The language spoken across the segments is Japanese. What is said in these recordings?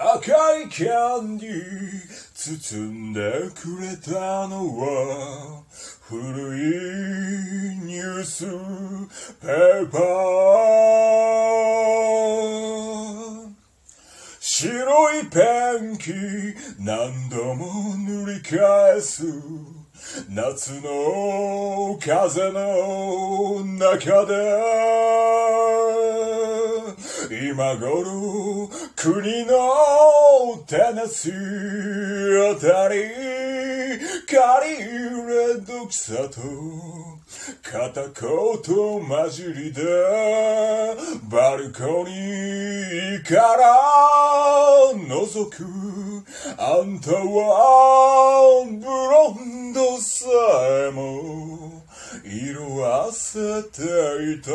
赤いキャンディー包んでくれたのは古いニュースペーパー。白いペンキ何度も塗り返す夏の風の中で。今頃国のテネシーあたり借り入れどくさと片言混じりでバルコニーから覗く。あんたはブロンドさえも色あせていた。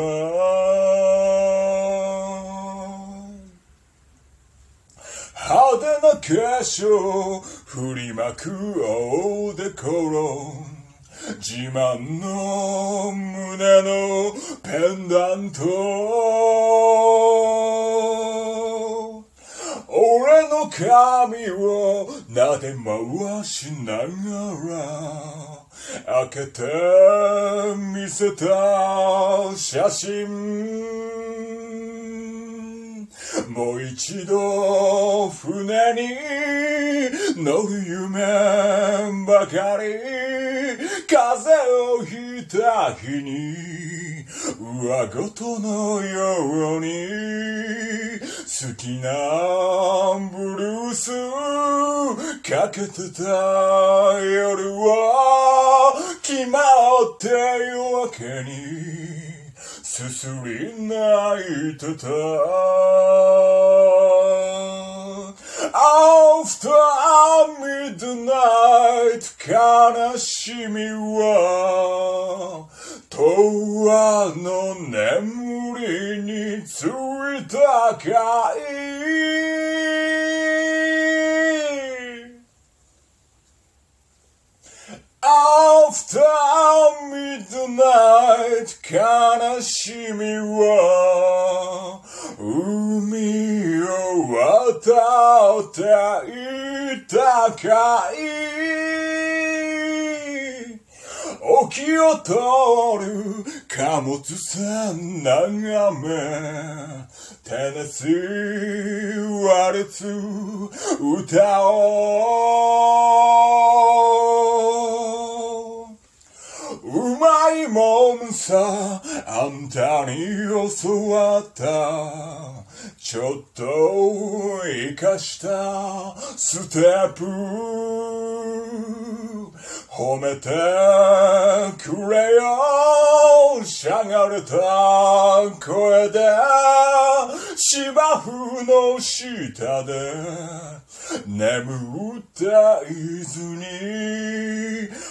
化粧振りまくオーデコロン自慢の胸のペンダント。俺の髪を撫で回しながら開けて見せた写真。もう一度船に乗る夢ばかり風をひいた日に上ごとのように好きなブルースかけてた夜は決まって夜明けに。すすり泣いてた。After midnight 悲しみは永遠の眠りについたかい。After midnight 悲しみは海を渡っていたかい沖を通る貨物船眺めテネシーワルツ歌おううまいもんさあんたに教わった。ちょっと生かしたステップ。褒めてくれよしゃがれた声で。芝生の下で眠っていずに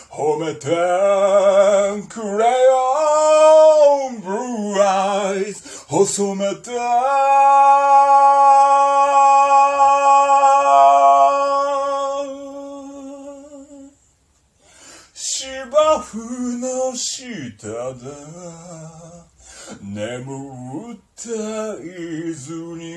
褒めてくれよ Blue eyes 細めて。芝生の下で眠った泉